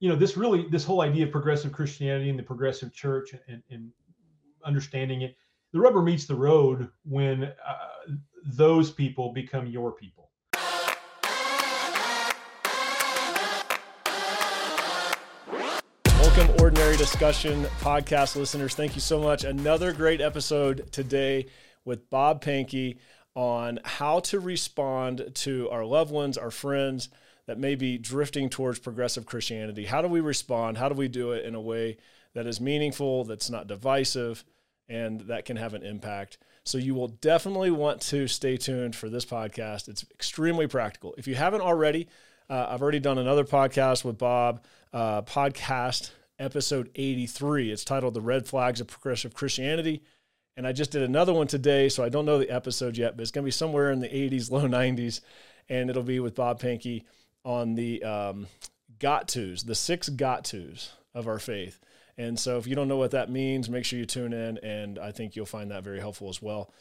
you know, this really, this whole idea of progressive Christianity and the progressive church and, and understanding it, the rubber meets the road when uh, those people become your people. Welcome, Ordinary Discussion podcast listeners. Thank you so much. Another great episode today with Bob Pankey on how to respond to our loved ones, our friends, that may be drifting towards progressive Christianity. How do we respond? How do we do it in a way that is meaningful, that's not divisive, and that can have an impact? So you will definitely want to stay tuned for this podcast. It's extremely practical. If you haven't already, uh, I've already done another podcast with Bob, uh, podcast episode 83. It's titled The Red Flags of Progressive Christianity. And I just did another one today, so I don't know the episode yet, but it's going to be somewhere in the 80s, low 90s. And it'll be with Bob Pankey on the um, got tos, the six got tos of our faith. And so if you don't know what that means, make sure you tune in, and I think you'll find that very helpful as well.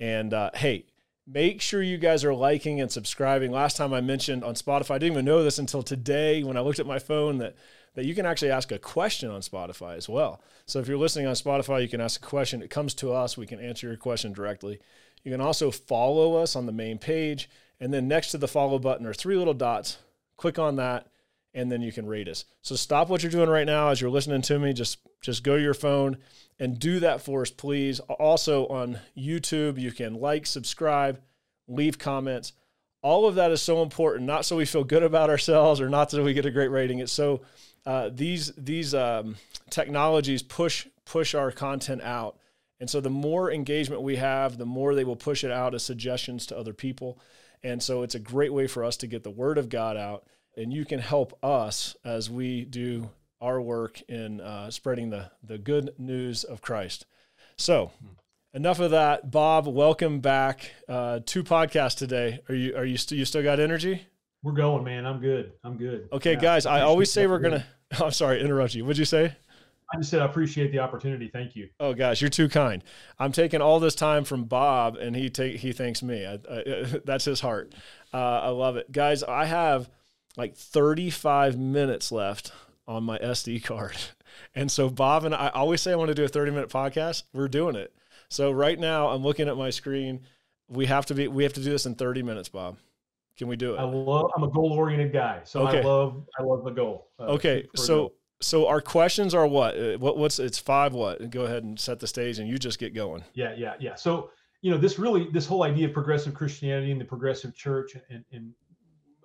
And uh, hey, make sure you guys are liking and subscribing. Last time I mentioned on Spotify, I didn't even know this until today when I looked at my phone that that you can actually ask a question on Spotify as well. So if you're listening on Spotify, you can ask a question. It comes to us, we can answer your question directly. You can also follow us on the main page, and then next to the follow button are three little dots click on that and then you can rate us. So stop what you're doing right now as you're listening to me. Just just go to your phone and do that for us, please. Also on YouTube, you can like, subscribe, leave comments. All of that is so important, not so we feel good about ourselves or not so we get a great rating. It's so uh, these these um, technologies push push our content out, and so the more engagement we have, the more they will push it out as suggestions to other people. And so it's a great way for us to get the word of God out. And you can help us as we do our work in uh, spreading the, the good news of Christ. So, enough of that. Bob, welcome back. Uh, two podcasts today. Are you are you still you still got energy? We're going, man. I'm good. I'm good. Okay, yeah, guys. I always say we're gonna. I'm sorry, interrupt you. What'd you say? I just said I appreciate the opportunity. Thank you. Oh gosh, you're too kind. I'm taking all this time from Bob, and he take he thanks me. I, I, that's his heart. Uh, I love it, guys. I have like 35 minutes left on my SD card, and so Bob and I, I always say I want to do a 30 minute podcast. We're doing it. So right now I'm looking at my screen. We have to be we have to do this in 30 minutes, Bob. Can we do it? I love. I'm a goal oriented guy, so okay. I love. I love the goal. Uh, okay, so so our questions are what? Uh, what what's it's five what? Go ahead and set the stage and you just get going. Yeah, yeah, yeah. So, you know, this really this whole idea of progressive Christianity and the progressive church and, and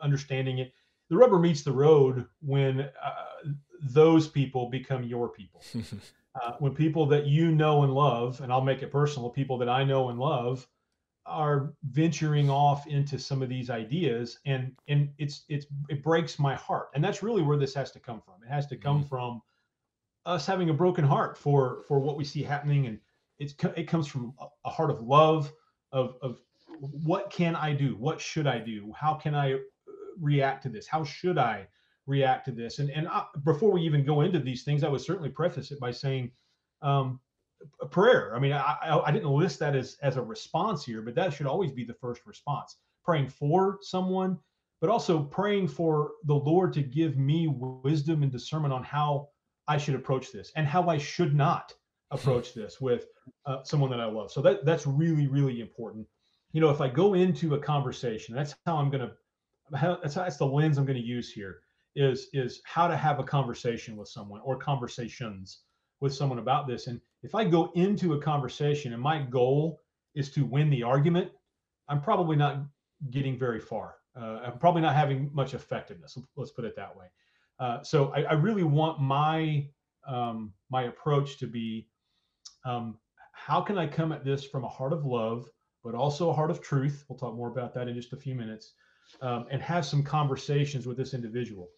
understanding it, the rubber meets the road when uh, those people become your people. uh, when people that you know and love, and I'll make it personal, people that I know and love are venturing off into some of these ideas and and it's it's it breaks my heart and that's really where this has to come from has to come mm-hmm. from us having a broken heart for for what we see happening and it's it comes from a heart of love of of what can i do what should i do how can i uh, react to this how should i react to this and and I, before we even go into these things i would certainly preface it by saying um, a prayer. I mean, I, I didn't list that as as a response here, but that should always be the first response. Praying for someone, but also praying for the Lord to give me wisdom and discernment on how I should approach this and how I should not approach this with uh, someone that I love. So that that's really really important. You know, if I go into a conversation, that's how I'm going to. That's how, that's the lens I'm going to use here. Is is how to have a conversation with someone or conversations with someone about this. And if I go into a conversation and my goal is to win the argument, I'm probably not getting very far. Uh, I'm probably not having much effectiveness. Let's put it that way. Uh, so I, I, really want my um, my approach to be um, how can I come at this from a heart of love, but also a heart of truth. We'll talk more about that in just a few minutes, um, and have some conversations with this individual.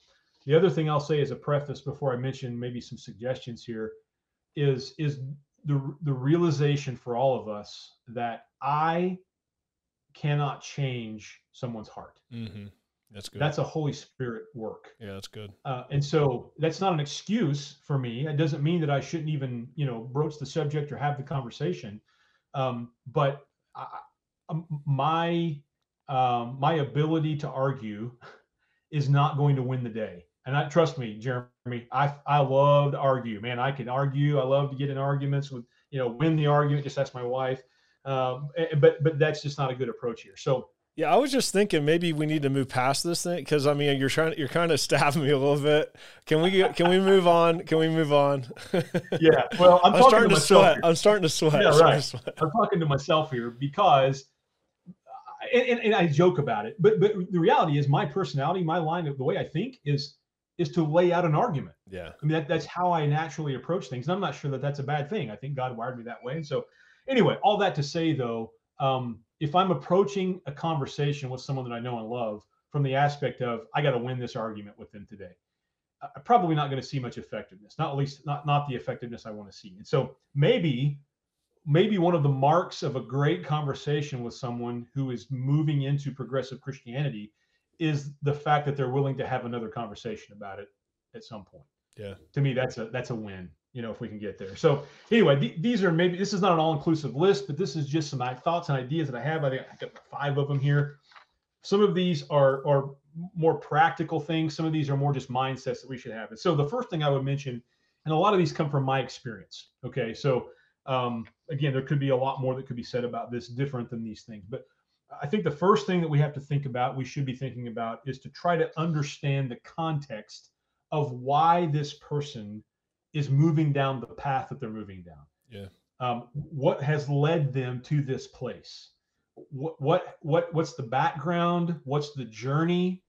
The other thing I'll say as a preface before I mention maybe some suggestions here is is the the realization for all of us that I cannot change someone's heart. Mm-hmm. That's good. That's a Holy Spirit work. Yeah, that's good. Uh, and so that's not an excuse for me. It doesn't mean that I shouldn't even, you know, broach the subject or have the conversation. Um, but I, um, my um, my ability to argue is not going to win the day. and I trust me, Jeremy, I I love to argue. Man, I can argue. I love to get in arguments with you know win the argument. Just ask my wife. Um, but but that's just not a good approach here. So yeah, I was just thinking maybe we need to move past this thing because I mean you're trying you're kind of stabbing me a little bit. Can we can we move on? Can we move on? yeah. Well, I'm, I'm starting to, to sweat. Here. I'm starting to sweat. Yeah, right. Sweat. I'm talking to myself here because, and, and, and, I joke about it, but but the reality is my personality, my line of the way I think is is to lay out an argument. Yeah. I mean that, that's how I naturally approach things, and I'm not sure that that's a bad thing. I think God wired me that way. and So anyway, all that to say though. Um, if I'm approaching a conversation with someone that I know and love from the aspect of I got to win this argument with them today, I'm probably not going to see much effectiveness. Not at least not not the effectiveness I want to see. And so maybe maybe one of the marks of a great conversation with someone who is moving into progressive Christianity is the fact that they're willing to have another conversation about it at some point. Yeah. To me, that's a that's a win you know, if we can get there. So anyway, th- these are maybe this is not an all-inclusive list, but this is just some thoughts and ideas that I have. I think I got five of them here. Some of these are are more practical things. Some of these are more just mindsets that we should have. And so the first thing I would mention, and a lot of these come from my experience. Okay, so um, again, there could be a lot more that could be said about this different than these things, but I think the first thing that we have to think about, we should be thinking about, is to try to understand the context of why this person is moving down the path that they're moving down. Yeah. Um, what has led them to this place? What what what what's the background? What's the journey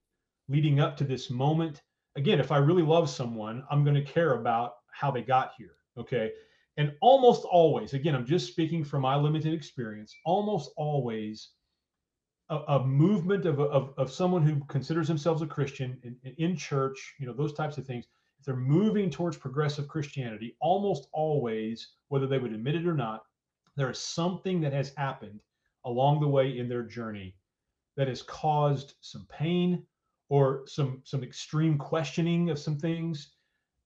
leading up to this moment? Again, if I really love someone, I'm going to care about how they got here. Okay. And almost always, again, I'm just speaking from my limited experience, almost always a, a movement of, of, of someone who considers themselves a Christian in, in church, you know, those types of things they're moving towards progressive Christianity, almost always, whether they would admit it or not, there is something that has happened along the way in their journey that has caused some pain or some some extreme questioning of some things.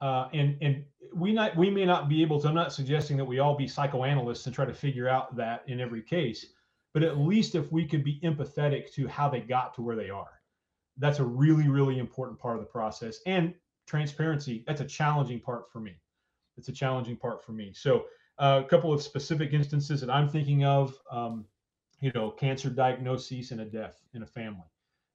Uh, and and we not we may not be able to. I'm not suggesting that we all be psychoanalysts and try to figure out that in every case, but at least if we could be empathetic to how they got to where they are, that's a really really important part of the process. And transparency that's a challenging part for me. It's a challenging part for me. So uh, a couple of specific instances that i'm thinking of um, you know cancer diagnosis and a death in a family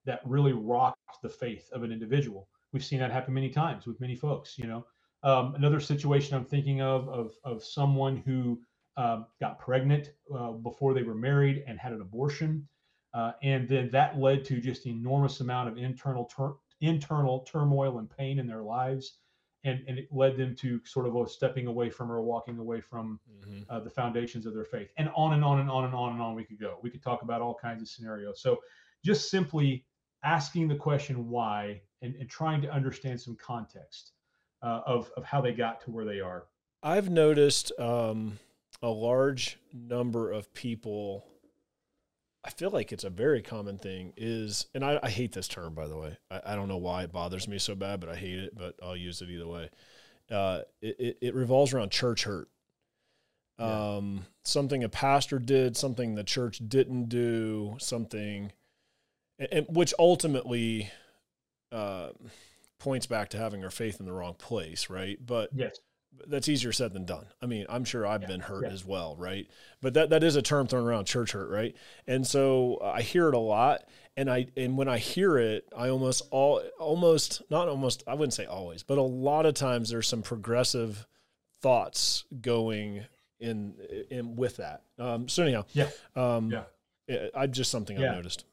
that really rocked the faith of an individual. We've seen that happen many times with many folks you know. Um, another situation i'm thinking of of, of someone who um, got pregnant uh, before they were married and had an abortion uh, and then that led to just enormous amount of internal tur- internal turmoil and pain in their lives. And, and it led them to sort of a stepping away from or walking away from mm-hmm. uh, the foundations of their faith. And on and on and on and on and on we could go. We could talk about all kinds of scenarios. So just simply asking the question why and, and trying to understand some context uh, of, of how they got to where they are. I've noticed um, a large number of people I feel like it's a very common thing is, and I, I hate this term by the way. I, I, don't know why it bothers me so bad, but I hate it. But I'll use it either way. Uh, it, it, it revolves around church hurt. Yeah. Um, something a pastor did, something the church didn't do, something, and, and which ultimately uh, points back to having our faith in the wrong place, right? But yes that's easier said than done. I mean, I'm sure I've yeah, been hurt yeah. as well, right? But that that is a term thrown around, church hurt, right? And so I hear it a lot, and I and when I hear it, I almost all almost not almost I wouldn't say always, but a lot of times there's some progressive thoughts going in in with that. Um, so anyhow, yeah, um, yeah, I just something yeah. I noticed.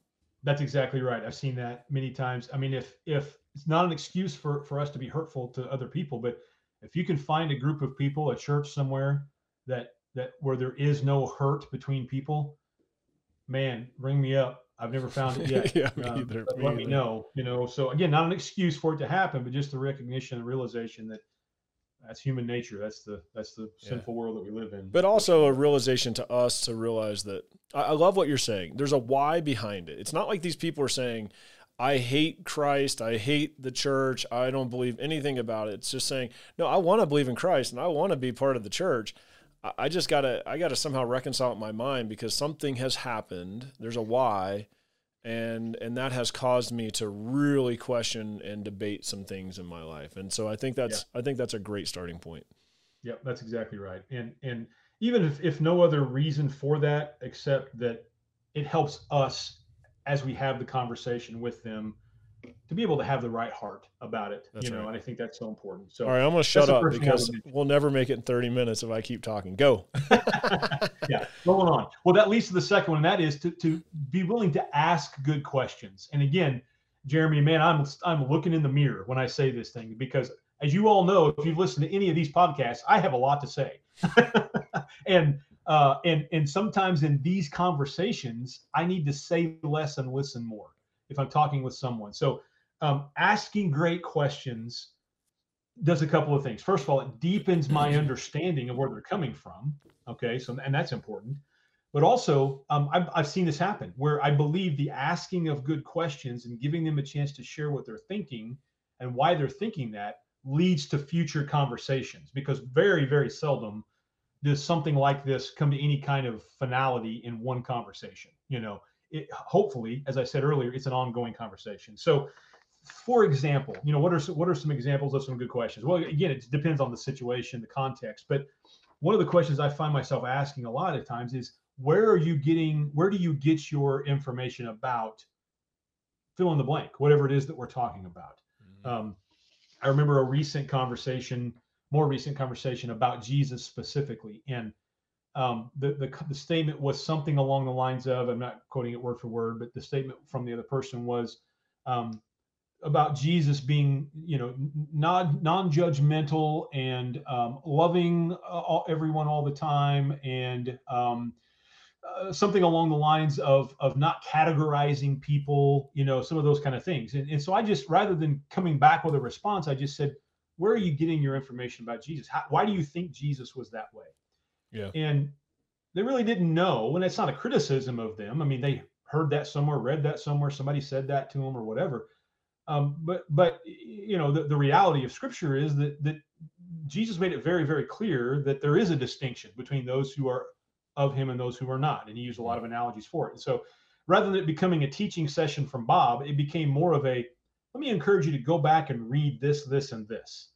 That's exactly right. I've seen that many times. I mean, if if it's not an excuse for for us to be hurtful to other people, but if you can find a group of people, a church somewhere that that where there is no hurt between people, man, ring me up. I've never found it yet. yeah, me um, either, me let either. me know. You know, so again, not an excuse for it to happen, but just the recognition and realization that that's human nature. That's the that's the yeah. sinful world that we live in. But also a realization to us to realize that I, I love what you're saying. There's a why behind it. It's not like these people are saying, I hate Christ. I hate the church. I don't believe anything about it. It's just saying, no, I want to believe in Christ and I want to be part of the church. I just gotta, I gotta somehow reconcile it in my mind because something has happened. There's a why, and and that has caused me to really question and debate some things in my life and so i think that's yeah. i think that's a great starting point yeah that's exactly right and and even if, if no other reason for that except that it helps us as we have the conversation with them to be able to have the right heart about it that's you know right. and i think that's so important. So all right i'm going to shut up because we'll never make it in 30 minutes if i keep talking. Go. Yeah going on. Well that leads to the second one and that is to, to be willing to ask good questions. And again jeremy man i'm i'm looking in the mirror when i say this thing because as you all know if you've listened to any of these podcasts i have a lot to say. And uh, and and sometimes in these conversations i need to say less and listen more if I'm talking with someone. So um, asking great questions does a couple of things. First of all, it deepens my mm-hmm. understanding of where they're coming from. Okay, so and that's important. But also, um, I've, I've seen this happen where I believe the asking of good questions and giving them a chance to share what they're thinking and why they're thinking that leads to future conversations because very, very seldom does something like this come to any kind of finality in one conversation. You know, it, hopefully, as I said earlier, it's an ongoing conversation. So, for example, you know, what are some, what are some examples of some good questions? Well, again, it depends on the situation, the context. But one of the questions I find myself asking a lot of times is, where are you getting? Where do you get your information about? Fill in the blank, whatever it is that we're talking about. Mm-hmm. Um, I remember a recent conversation, more recent conversation about Jesus specifically, and um, the, the, the statement was something along the lines of I'm not quoting it word for word, but the statement from the other person was um, about Jesus being you know non non-judgmental and um, loving all, everyone all the time and um, uh, something along the lines of of not categorizing people you know some of those kind of things. And, and so I just rather than coming back with a response I just said where are you getting your information about Jesus How, why do you think Jesus was that way yeah. And they really didn't know. And it's not a criticism of them. I mean, they heard that somewhere, read that somewhere, somebody said that to them or whatever. Um, but but you know, the, the reality of scripture is that that Jesus made it very, very clear that there is a distinction between those who are of him and those who are not. And he used a lot of analogies for it. And so rather than it becoming a teaching session from Bob, it became more of a let me encourage you to go back and read this, this, and this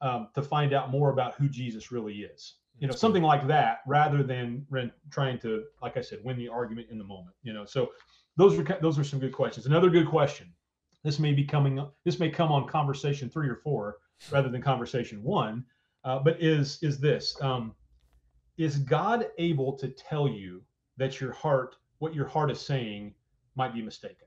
um, to find out more about who Jesus really is. You know something like that rather than trying to like i said win the argument in the moment you know. So those are those are some good questions. Another good question this may be coming this may come on conversation three or four rather than conversation one uh, but is is this um, is god able to tell you that your heart what your heart is saying might be mistaken?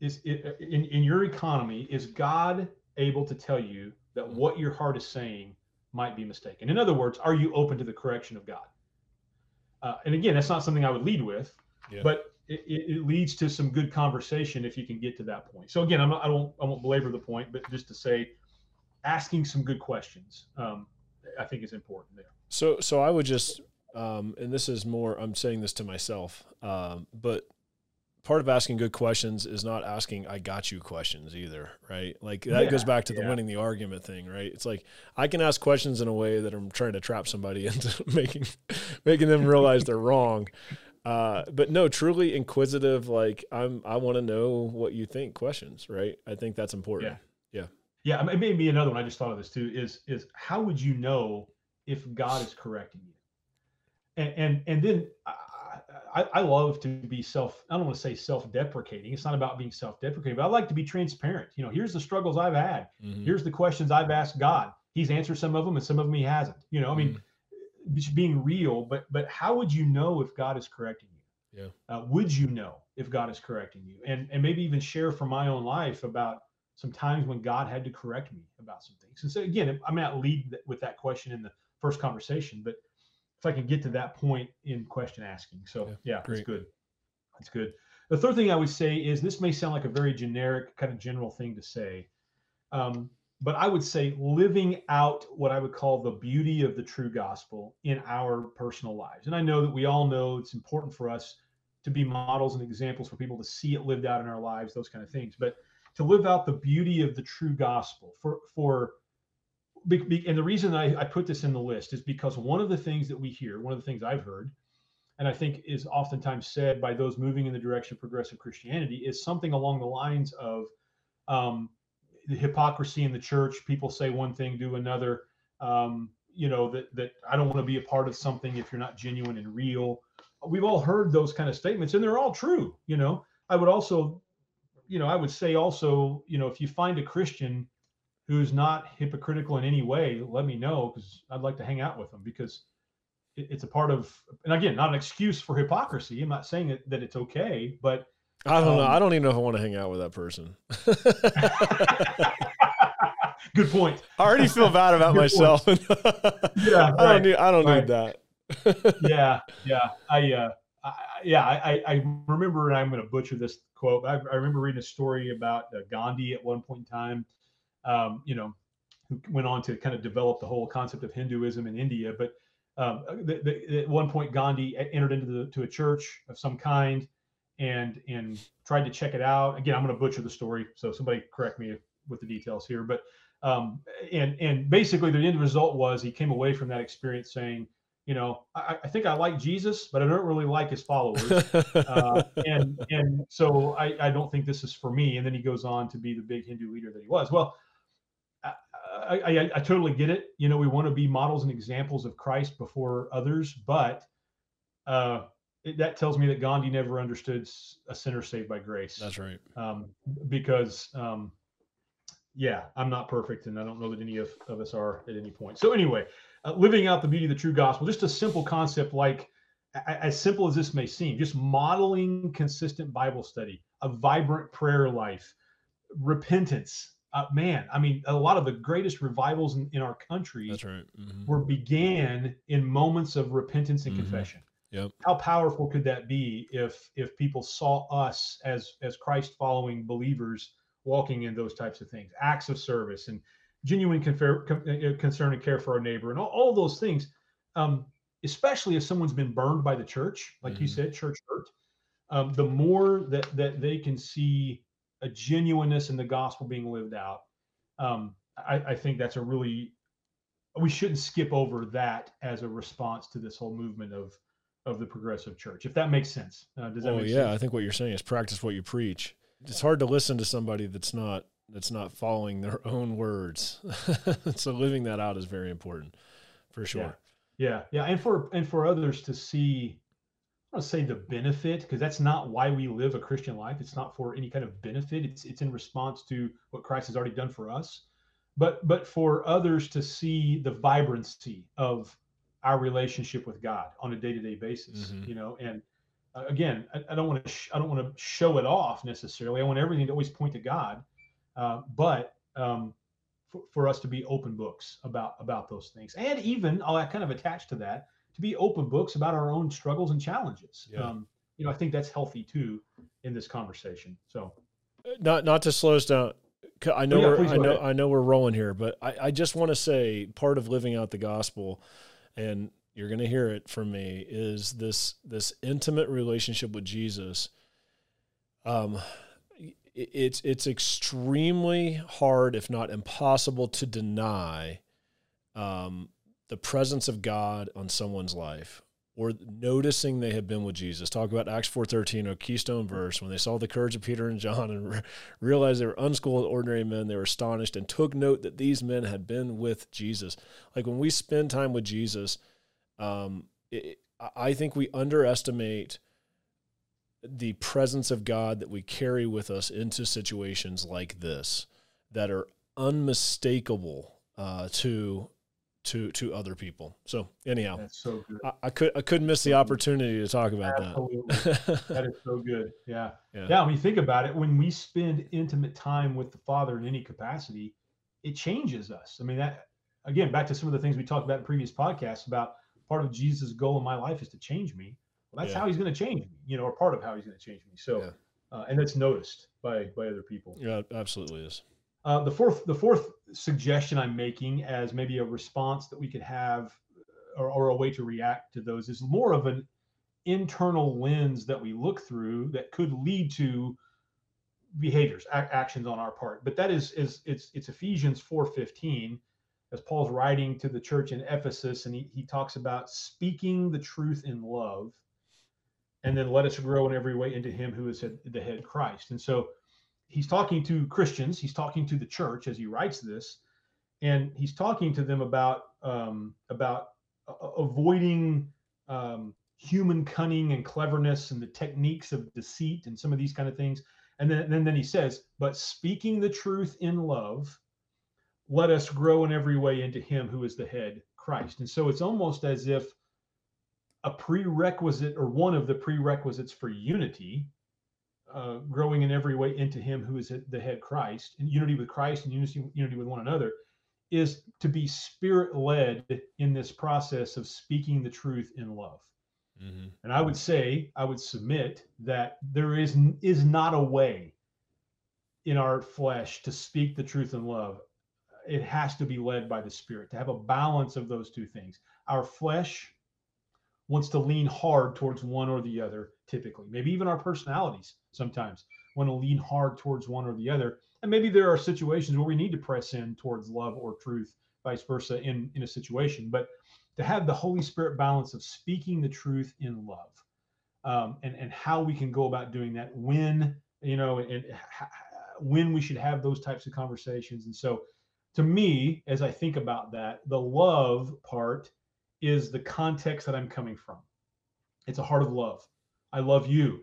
Is it, in, in your economy is god able to tell you that what your heart is saying might be mistaken. In other words, are you open to the correction of God? Uh, and again, that's not something I would lead with, yeah. but it, it, leads to some good conversation if you can get to that point. So again, I'm not, I don't I won't belabor the point, but just to say, asking some good questions, um, I think is important there. So so I would just, um, and this is more I'm saying this to myself, um, but part of asking good questions is not asking I got you questions either, right? Like that yeah, goes back to the yeah. winning the argument thing, right? It's like I can ask questions in a way that I'm trying to trap somebody into making making them realize they're wrong. Uh, but no, truly inquisitive, like I'm I want to know what you think questions, right? I think that's important. Yeah. Yeah. Yeah. It may be another one. I just thought of this too, is is how would you know if God is correcting you? And and and then I, I, love to be self, I don't want to say self-deprecating. It's not about being self-deprecating, but I like to be transparent. You know, here's the struggles I've had. Mm-hmm. Here's the questions I've asked God. He's answered some of them and some of them he hasn't. You know, I mean, mm-hmm. being real, but but how would you know if God is correcting you? Yeah. Uh, would you know if God is correcting you? And and maybe even share from my own life about some times when God had to correct me about some things. And so again, I may not lead with that question in the first conversation, but if I can get to that point in question asking. So yeah, yeah that's good. That's good. The third thing I would say is this may sound like a very generic, kind of general thing to say, um, but I would say living out what I would call the beauty of the true gospel in our personal lives. And I know that we all know it's important for us to be models and examples for people to see it lived out in our lives, those kind of things. But to live out the beauty of the true gospel for for and the reason I, I put this in the list is because one of the things that we hear, one of the things I've heard, and I think is oftentimes said by those moving in the direction of progressive Christianity, is something along the lines of um, the hypocrisy in the church. People say one thing, do another. Um, you know that that I don't want to be a part of something if you're not genuine and real. We've all heard those kind of statements, and they're all true. You know, I would also, you know, I would say also, you know, if you find a Christian who's not hypocritical in any way, let me know because I'd like to hang out with them because it, it's a part of, and again, not an excuse for hypocrisy. I'm not saying that, that it's okay, but I don't um, know. I don't even know if I want to hang out with that person. Good point. I already feel bad about Good myself. yeah, I don't need. I don't right. need that. yeah, yeah. I, uh, I yeah. I, I remember, and I'm going to butcher this quote. I, I remember reading a story about uh, Gandhi at one point in time. Um, you know, who went on to kind of develop the whole concept of Hinduism in India. But um, the, the, at one point, Gandhi entered into the, to a church of some kind and and tried to check it out. Again, I'm going to butcher the story, so somebody correct me with the details here. But um, and and basically the end result was he came away from that experience saying, you know, I, I think I like Jesus, but I don't really like his followers, uh, and and so I, I don't think this is for me. And then he goes on to be the big Hindu leader that he was. Well, I, I, I totally get it. You know, we want to be models and examples of Christ before others, but uh, it, that tells me that Gandhi never understood a sinner saved by grace. That's right. Um, because um, yeah, I'm not perfect, and I don't know that any of, of us are at any point. So anyway, uh, living out the beauty of the true gospel, just a simple concept like as simple as this may seem, just modeling consistent Bible study, a vibrant prayer life, repentance. Uh, man, I mean, a lot of the greatest revivals in, in our country That's right. Mm-hmm. were began in moments of repentance and mm-hmm. confession. Yep. How powerful could that be if if people saw us as as Christ following believers walking in those types of things, acts of service and genuine confer, uh, uh, concern and care for our neighbor and all, all those things. Um, especially if someone's been burned by the church, like mm-hmm. you said, church hurt. Um, the more that that they can see a genuineness in the gospel being lived out, um, I, I think that's a really we shouldn't skip over that as a response to this whole movement of of the progressive church. If that makes sense, uh, does that? Oh yeah, sense? I think what you're saying is practice what you preach it's hard to listen to somebody that's not that's not following their own words. so living that out is very important, for sure. Yeah, yeah, yeah. and for and for others to see, I don't say the benefit because that's not why we live a Christian life. It's not for any kind of benefit. It's it's in response to what Christ has already done for us. But but for others to see the vibrancy of our relationship with God on a day to day basis, mm-hmm. you know, and again, I, I don't want to sh- I don't want to show it off necessarily. I want everything to always point to God, uh, but um, for, for us to be open books about about those things, and even I'll kind of attach to that to be open books about our own struggles and challenges. Yeah. Um, you know, I think that's healthy too in this conversation. So, uh, not not to slow us down. I know yeah, we're I know ahead. I know we're rolling here, but I, I just want to say part of living out the gospel, and you're going to hear it from me is this this intimate relationship with Jesus um it's it's extremely hard if not impossible to deny um the presence of God on someone's life or noticing they have been with Jesus. Talk about Acts 4:13, a keystone verse when they saw the courage of Peter and John and re- realized they were unschooled ordinary men, they were astonished and took note that these men had been with Jesus. Like when we spend time with Jesus, um, it, I think we underestimate the presence of God that we carry with us into situations like this that are unmistakable uh, to to to other people. So anyhow, that's so good. I, I could I couldn't miss the opportunity to talk about Absolutely. that. that is so good. Yeah. yeah. Yeah. When you think about it, when we spend intimate time with the Father in any capacity, it changes us. I mean, that again, back to some of the things we talked about in previous podcasts about part of Jesus' goal in my life is to change me. Well, that's yeah. how he's going to change me, you know, or part of how he's going to change me. So, yeah. uh, and that's noticed by by other people. Yeah, absolutely is. Uh, the fourth the fourth suggestion I'm making as maybe a response that we could have, or, or a way to react to those, is more of an internal lens that we look through that could lead to behaviors actions on our part but that is is it's it's ephesians 4.15 as Paul's writing to the church in Ephesus, and he, he talks about speaking the truth in love. and then let us grow in every way into him who is the head Christ. And so he's talking to Christians, he's talking to the church as he writes this, and he's talking to them about um, about uh, avoiding um, human cunning and cleverness and the techniques of deceit and some of these kind of things. And then, then, then he says, but speaking the truth in love, let us grow in every way into him who is the head, Christ. And so it's almost as if a prerequisite or one of the prerequisites for unity, uh, growing in every way into him who is the head, Christ, in unity with Christ and unity, unity with one another, is to be spirit led in this process of speaking the truth in love. Mm-hmm. And I would say, I would submit that there is is not a way in our flesh to speak the truth in love. It has to be led by the Spirit to have a balance of those two things. Our flesh wants to lean hard towards one or the other, typically. Maybe even our personalities sometimes want to lean hard towards one or the other. And maybe there are situations where we need to press in towards love or truth, vice versa, in, in a situation. But to have the Holy Spirit balance of speaking the truth in love, um, and and how we can go about doing that when you know and when we should have those types of conversations. And so, to me, as I think about that, the love part is the context that I'm coming from. It's a heart of love. I love you.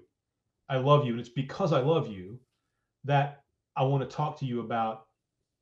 I love you, and it's because I love you that I want to talk to you about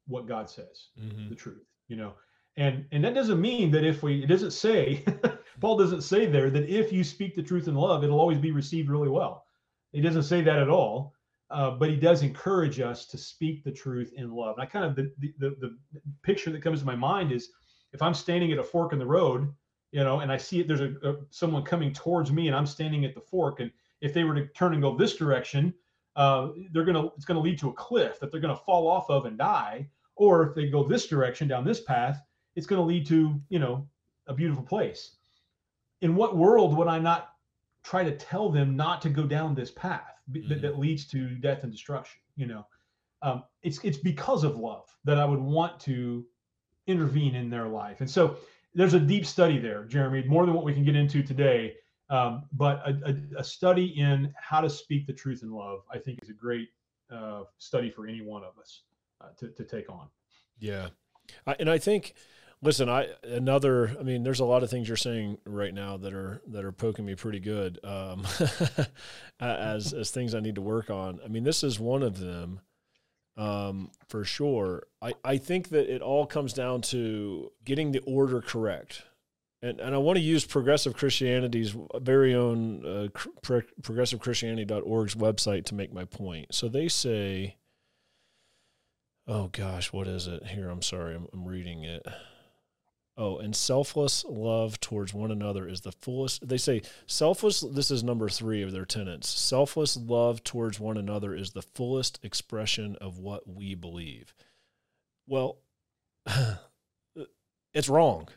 what God says, mm-hmm. the truth. You know, and and that doesn't mean that if we it doesn't say paul doesn't say there that if you speak the truth in love it'll always be received really well he doesn't say that at all uh, but he does encourage us to speak the truth in love and i kind of the, the the picture that comes to my mind is if i'm standing at a fork in the road you know and i see it there's a, a someone coming towards me and i'm standing at the fork and if they were to turn and go this direction uh, they're gonna it's gonna lead to a cliff that they're gonna fall off of and die. Or if they go this direction down this path it's going to lead to you know a beautiful place. In what world would i not try to tell them not to go down this path mm-hmm. that, that, leads to death and destruction you know? Um, it's it's because of love that i would want to intervene in their life. And so there's a deep study there jeremy more than what we can get into today um, but a, a, a, study in how to speak the truth in love i think is a great uh, study for any one of us uh, to, to take on yeah I, and i think Listen, I another. I mean, there's a lot of things you're saying right now that are that are poking me pretty good um, as as things I need to work on. I mean, this is one of them um, for sure. I I think that it all comes down to getting the order correct. And, and I want to use Progressive Christianity's very own uh, pro- progressivechristianity.org's website to make my point. So they say, oh gosh, what is it? Here, I'm sorry, I'm, I'm reading it. Oh, and selfless love towards one another is the fullest. They say selfless, this is number three of their tenets. Selfless love towards one another is the fullest expression of what we believe. Well, it's wrong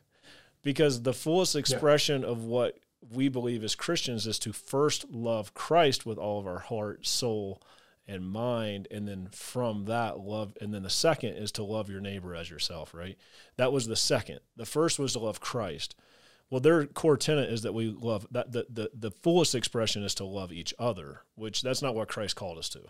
because the fullest expression yeah. of what we believe as Christians is to first love Christ with all of our heart, soul, and mind and then from that love and then the second is to love your neighbor as yourself right? That was the second. The first was to love christ. Well their core tenet is that we love that the, the, the fullest expression is to love each other which that's not what christ called us to.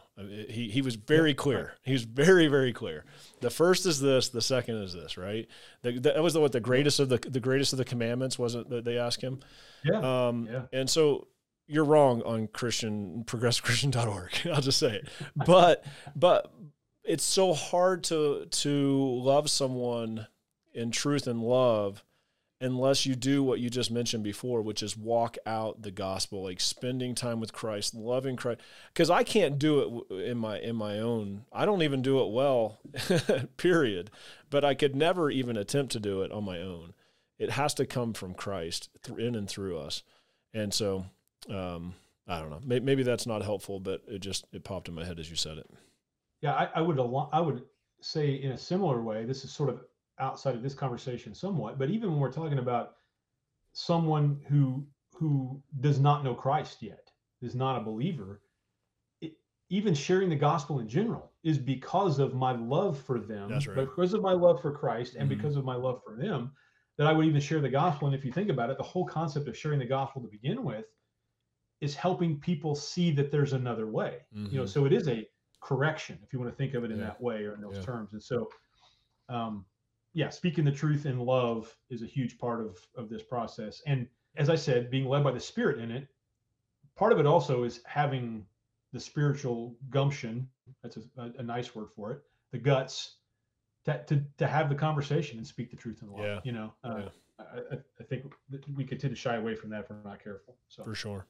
He, he was very clear. He was very very clear. The first is this the second is this right? The, that was the, what the greatest of the the greatest of the commandments wasn't that they asked him? Yeah. Um yeah. and so you're wrong on Christian progressivechristian.org. I'll just say it. But but it's so hard to to love someone in truth and love unless you do what you just mentioned before, which is walk out the gospel, like spending time with Christ, loving Christ. Because I can't do it in my in my own. I don't even do it well, period. But I could never even attempt to do it on my own. It has to come from Christ in and through us. And so um, I don't know. Maybe, maybe, that's not helpful, but it just it popped in my head as you said it. Yeah, I, I would I would say in a similar way. This is sort of outside of this conversation somewhat, but even when we're talking about someone who who does not know Christ yet, is not a believer, it, even sharing the gospel in general is because of my love for them, right. because of my love for Christ, and mm-hmm. because of my love for them, that I would even share the gospel. And if you think about it, the whole concept of sharing the gospel to begin with is helping people see that there's another way. Mm-hmm. You know, mm-hmm. so it is a correction if you want to think of it in yeah. that way or in those yeah. terms. And so, um, yeah, speaking the truth in love is a huge part of of this process. And as I said, being led by the Spirit in it, part of it also is having the spiritual gumption. That's a, a nice word for it. The guts to, to, to have the conversation and speak the truth in love. Yeah. You know, uh, yeah. I, I, think we could tend to shy away from that if we're not careful. So for sure.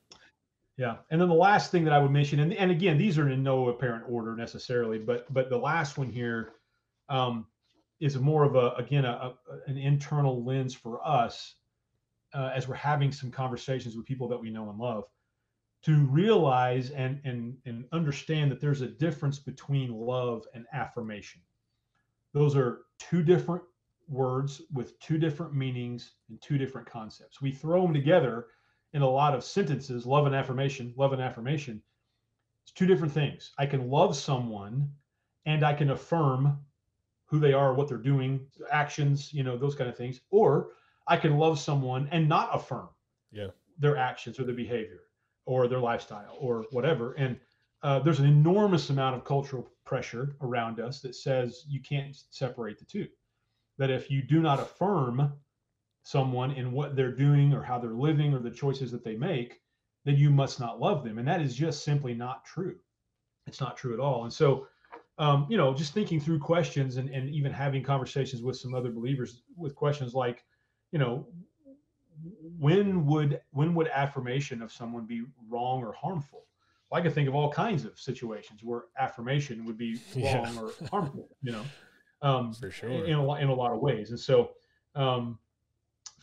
Yeah, and then the last thing that I would mention, and, and again, these are in no apparent order necessarily, but but the last one here um, is more of a again a, a, an internal lens for us uh, as we're having some conversations with people that we know and love to realize and and and understand that there's a difference between love and affirmation. Those are two different words with two different meanings and two different concepts. We throw them together in a lot of sentences love and affirmation, love and affirmation. It's two different things. I can love someone and I can affirm who they are, what they're doing, actions, you know, those kind of things. Or I can love someone and not affirm yeah. their actions or their behavior or their lifestyle or whatever. And uh, there's an enormous amount of cultural pressure around us that says you can't separate the two. That if you do not affirm someone in what they're doing or how they're living or the choices that they make, then you must not love them. And that is just simply not true. It's not true at all. And so, um, you know, just thinking through questions and, and even having conversations with some other believers with questions like, you know, when would when would affirmation of someone be wrong or harmful? Well, I can think of all kinds of situations where affirmation would be wrong yeah. or harmful. You know, um, for sure in a, in a lot of ways. And so, um,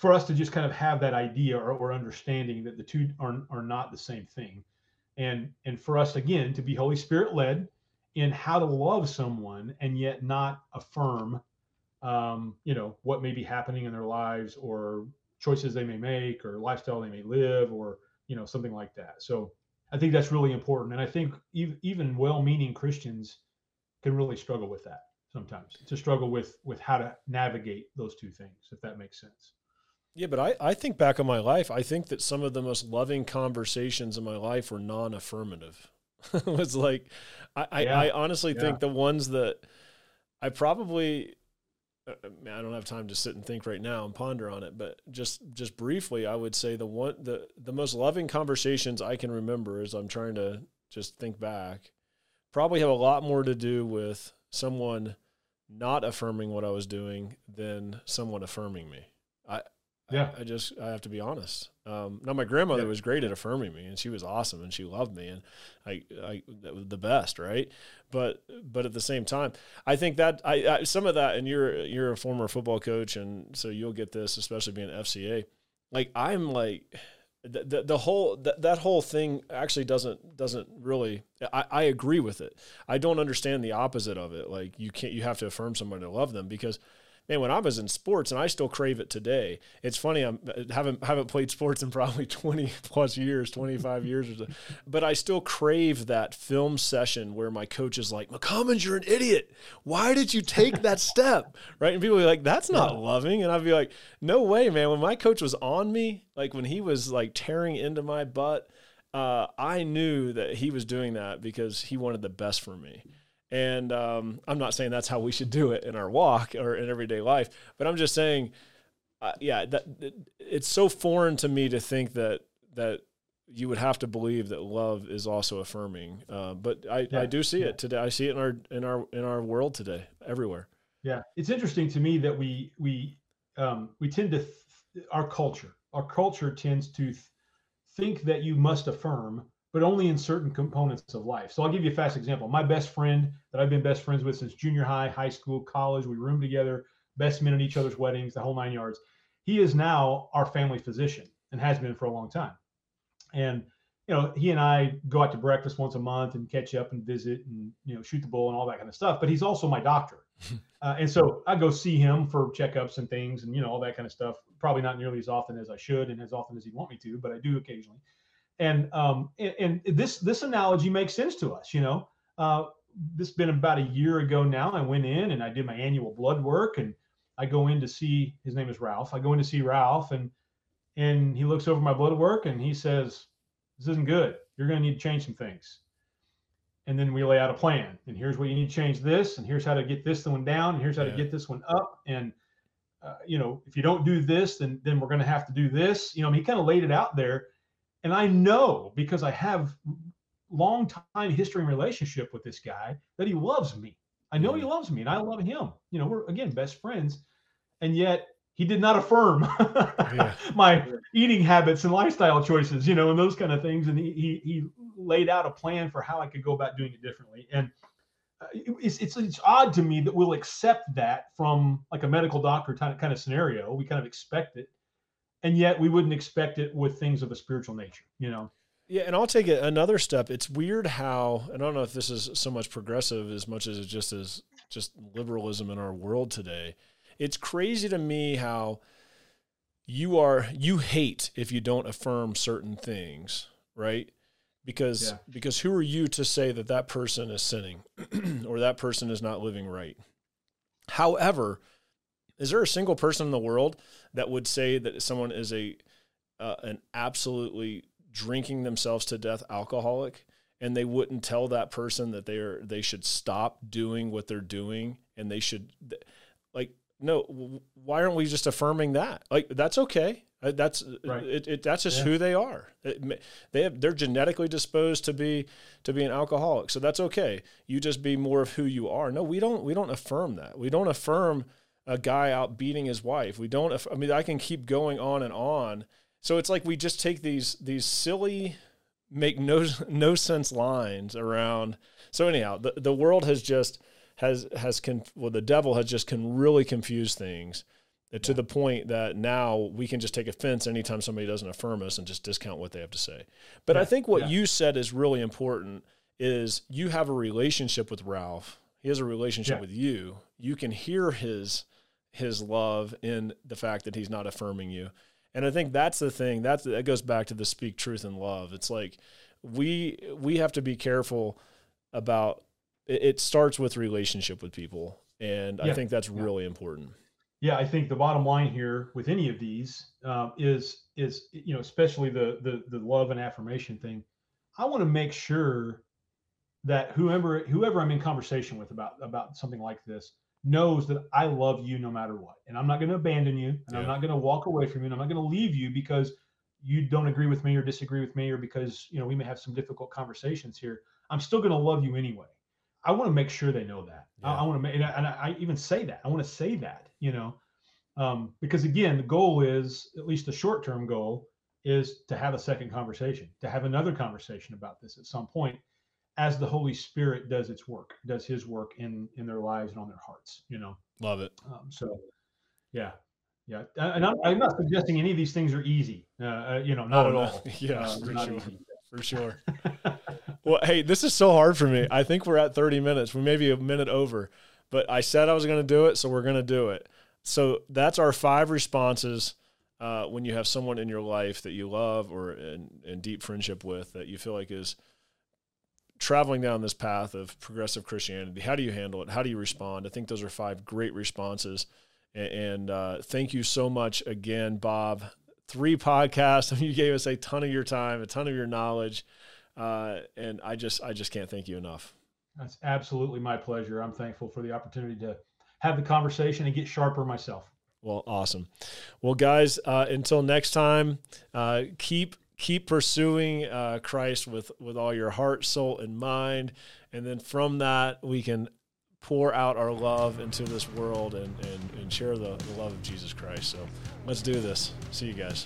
for us to just kind of have that idea or, or understanding that the two are are not the same thing, and and for us again to be Holy Spirit led in how to love someone and yet not affirm um, you know what may be happening in their lives or choices they may make or lifestyle they may live or you know something like that. So i think that's really important. And i think even well-meaning christians can really struggle with that sometimes to struggle with with how to navigate those two things if that makes sense yeah but i i think back on my life i think that some of the most loving conversations in my life were non-affirmative it was like i yeah. I, I, honestly yeah. think the ones that i probably uh, I don't have time to sit and think right now and ponder on it, but just just briefly, I would say the one the the most loving conversations I can remember as I'm trying to just think back probably have a lot more to do with someone not affirming what I was doing than someone affirming me. I yeah. I, I, just I have to be honest. Um, now my grandmother yeah. was great at affirming me, and she was awesome, and she loved me, and I I that was the best, right? But but at the same time, I think that I, I some of that, and you're you're a former football coach, and so you'll get this, especially being FCA. Like I'm like. The, the, the whole that, that whole thing actually doesn't doesn't really I, I agree with it i don't understand the opposite of it like you can't you have to affirm someone to love them because man, when I was in sports, and I still crave it today. It's funny, I haven't haven't played sports in probably twenty plus years, twenty five years or so, but I still crave that film session where my coach is like, "McCummins, you're an idiot. Why did you take that step?" Right, and people are like, "That's not yeah. loving," and I'd be like, "No way, man." When my coach was on me, like when he was like tearing into my butt. Uh, I knew that he was doing that because he wanted the best for me. And um, I'm not saying that's how we should do it in our walk or in everyday life, but I'm just saying, uh, yeah, that it's so foreign to me to think that that you would have to believe that love is also affirming. Uh, but I, yeah, I do see yeah. it today. I see it in our in our in our world today, everywhere. Yeah, it's interesting to me that we we um, we tend to th- our culture our culture tends to th- think that you must affirm but only in certain components of life. So I'll give you a fast example. My best friend that I've been best friends with since junior high, high school, college, we roomed together, best men at each other's weddings, the whole nine yards. He is now our family physician and has been for a long time. And you know, he and I go out to breakfast once a month and catch up and visit and you know shoot the bull and all that kind of stuff. But he's also my doctor, uh, and so I go see him for checkups and things and you know all that kind of stuff. Probably not nearly as often as I should and as often as he'd want me to, but I do occasionally and um, and, and, this this analogy makes sense to us. You know, uh, this has been about a year ago now. I went in and I did my annual blood work, and I go in to see his name is Ralph. I go in to see Ralph, and and he looks over my blood work and he says, This isn't good. You're going to need to change some things. And then we lay out a plan. And here's what you need to change this. And here's how to get this one down. And here's how yeah. to get this one up. And uh, you know, if you don't do this, then then we're going to have to do this. You know, I mean, he kind of laid it out there, and I know because I have long time history and relationship with this guy that he loves me. I know he mm-hmm. loves me, and I love him. You know, we're again best friends, and yet he did not affirm yeah. my eating habits and lifestyle choices. You know, and those kind of things. And he he he laid out a plan for how I could go about doing it differently, and uh, it's, it's it's odd to me that we'll accept that from like a medical doctor kind of kind of scenario. We kind of expect it, and yet we wouldn't expect it with things of a spiritual nature. You know. Yeah, and I'll take it another step. It's weird how, and I don't know if this is so much progressive as much as it just is just liberalism in our world today. It's crazy to me how you are you hate if you don't affirm certain things, right? because yeah. because who are you to say that that person is sinning or that person is not living right however is there a single person in the world that would say that someone is a uh, an absolutely drinking themselves to death alcoholic and they wouldn't tell that person that they are they should stop doing what they're doing and they should like no why aren't we just affirming that like that's okay uh, that's right. it, it, That's just yeah. who they are. It, they have, they're genetically disposed to be to be an alcoholic, so that's okay. You just be more of who you are. No, we don't. We don't affirm that. We don't affirm a guy out beating his wife. We don't. I mean, I can keep going on and on. So it's like we just take these these silly, make no no sense lines around. So anyhow, the the world has just has has con, well the devil has just can really confuse things to the point that now we can just take offense anytime somebody doesn't affirm us and just discount what they have to say. But yeah. I think what yeah. you said is really important is you have a relationship with Ralph. He has a relationship yeah. with you. You can hear his his love in the fact that he's not affirming you. And I think that's the thing. That's that goes back to the speak truth and love. It's like we we have to be careful about it, it starts with relationship with people. And I think that's really important yeah, I think the bottom line here with any of these um, is is you know especially the the the love and affirmation thing. I want to make sure that whoever whoever I'm in conversation with about about something like this knows that I love you no matter what, and I'm not going to abandon you, and yeah. I'm not going to walk away from you, and I'm not going to leave you because you don't agree with me or disagree with me, or because you know we may have some difficult conversations here. I'm still going to love you anyway. I want to make sure they know that. Yeah. I, I, want to make, and I, and I, even say that. I want to say that, you know, um, because again, the goal is at least the short term goal is to have a second conversation, to have another conversation about this at some point, as the Holy Spirit does its work, does His work in in their lives and on their hearts. You know, love it. Um, so, yeah, yeah, and I'm, I'm, not suggesting any of these things are easy. Uh, uh you know, not oh, at no. all. yeah, uh, for sure. For sure. well, hey, this is so hard for me. I think we're at 30 minutes. We may be a minute over, but I said I was going to do it, so we're going to do it. So that's our five responses uh, when you have someone in your life that you love or in, in deep friendship with that you feel like is traveling down this path of progressive Christianity. How do you handle it? How do you respond? I think those are five great responses. And, uh, thank you so much again, Bob. Three podcasts. You gave us a ton of your time, a ton of your knowledge. Uh, and I just I just can't thank you enough. That's absolutely my pleasure. I'm thankful for the opportunity to have the conversation and get sharper myself. Well, awesome. Well, guys, uh, until next time, uh, keep keep pursuing uh, Christ with with all your heart, soul, and mind, and then from that we can pour out our love into this world and and, and share the, the love of Jesus Christ. So let's do this. See you guys.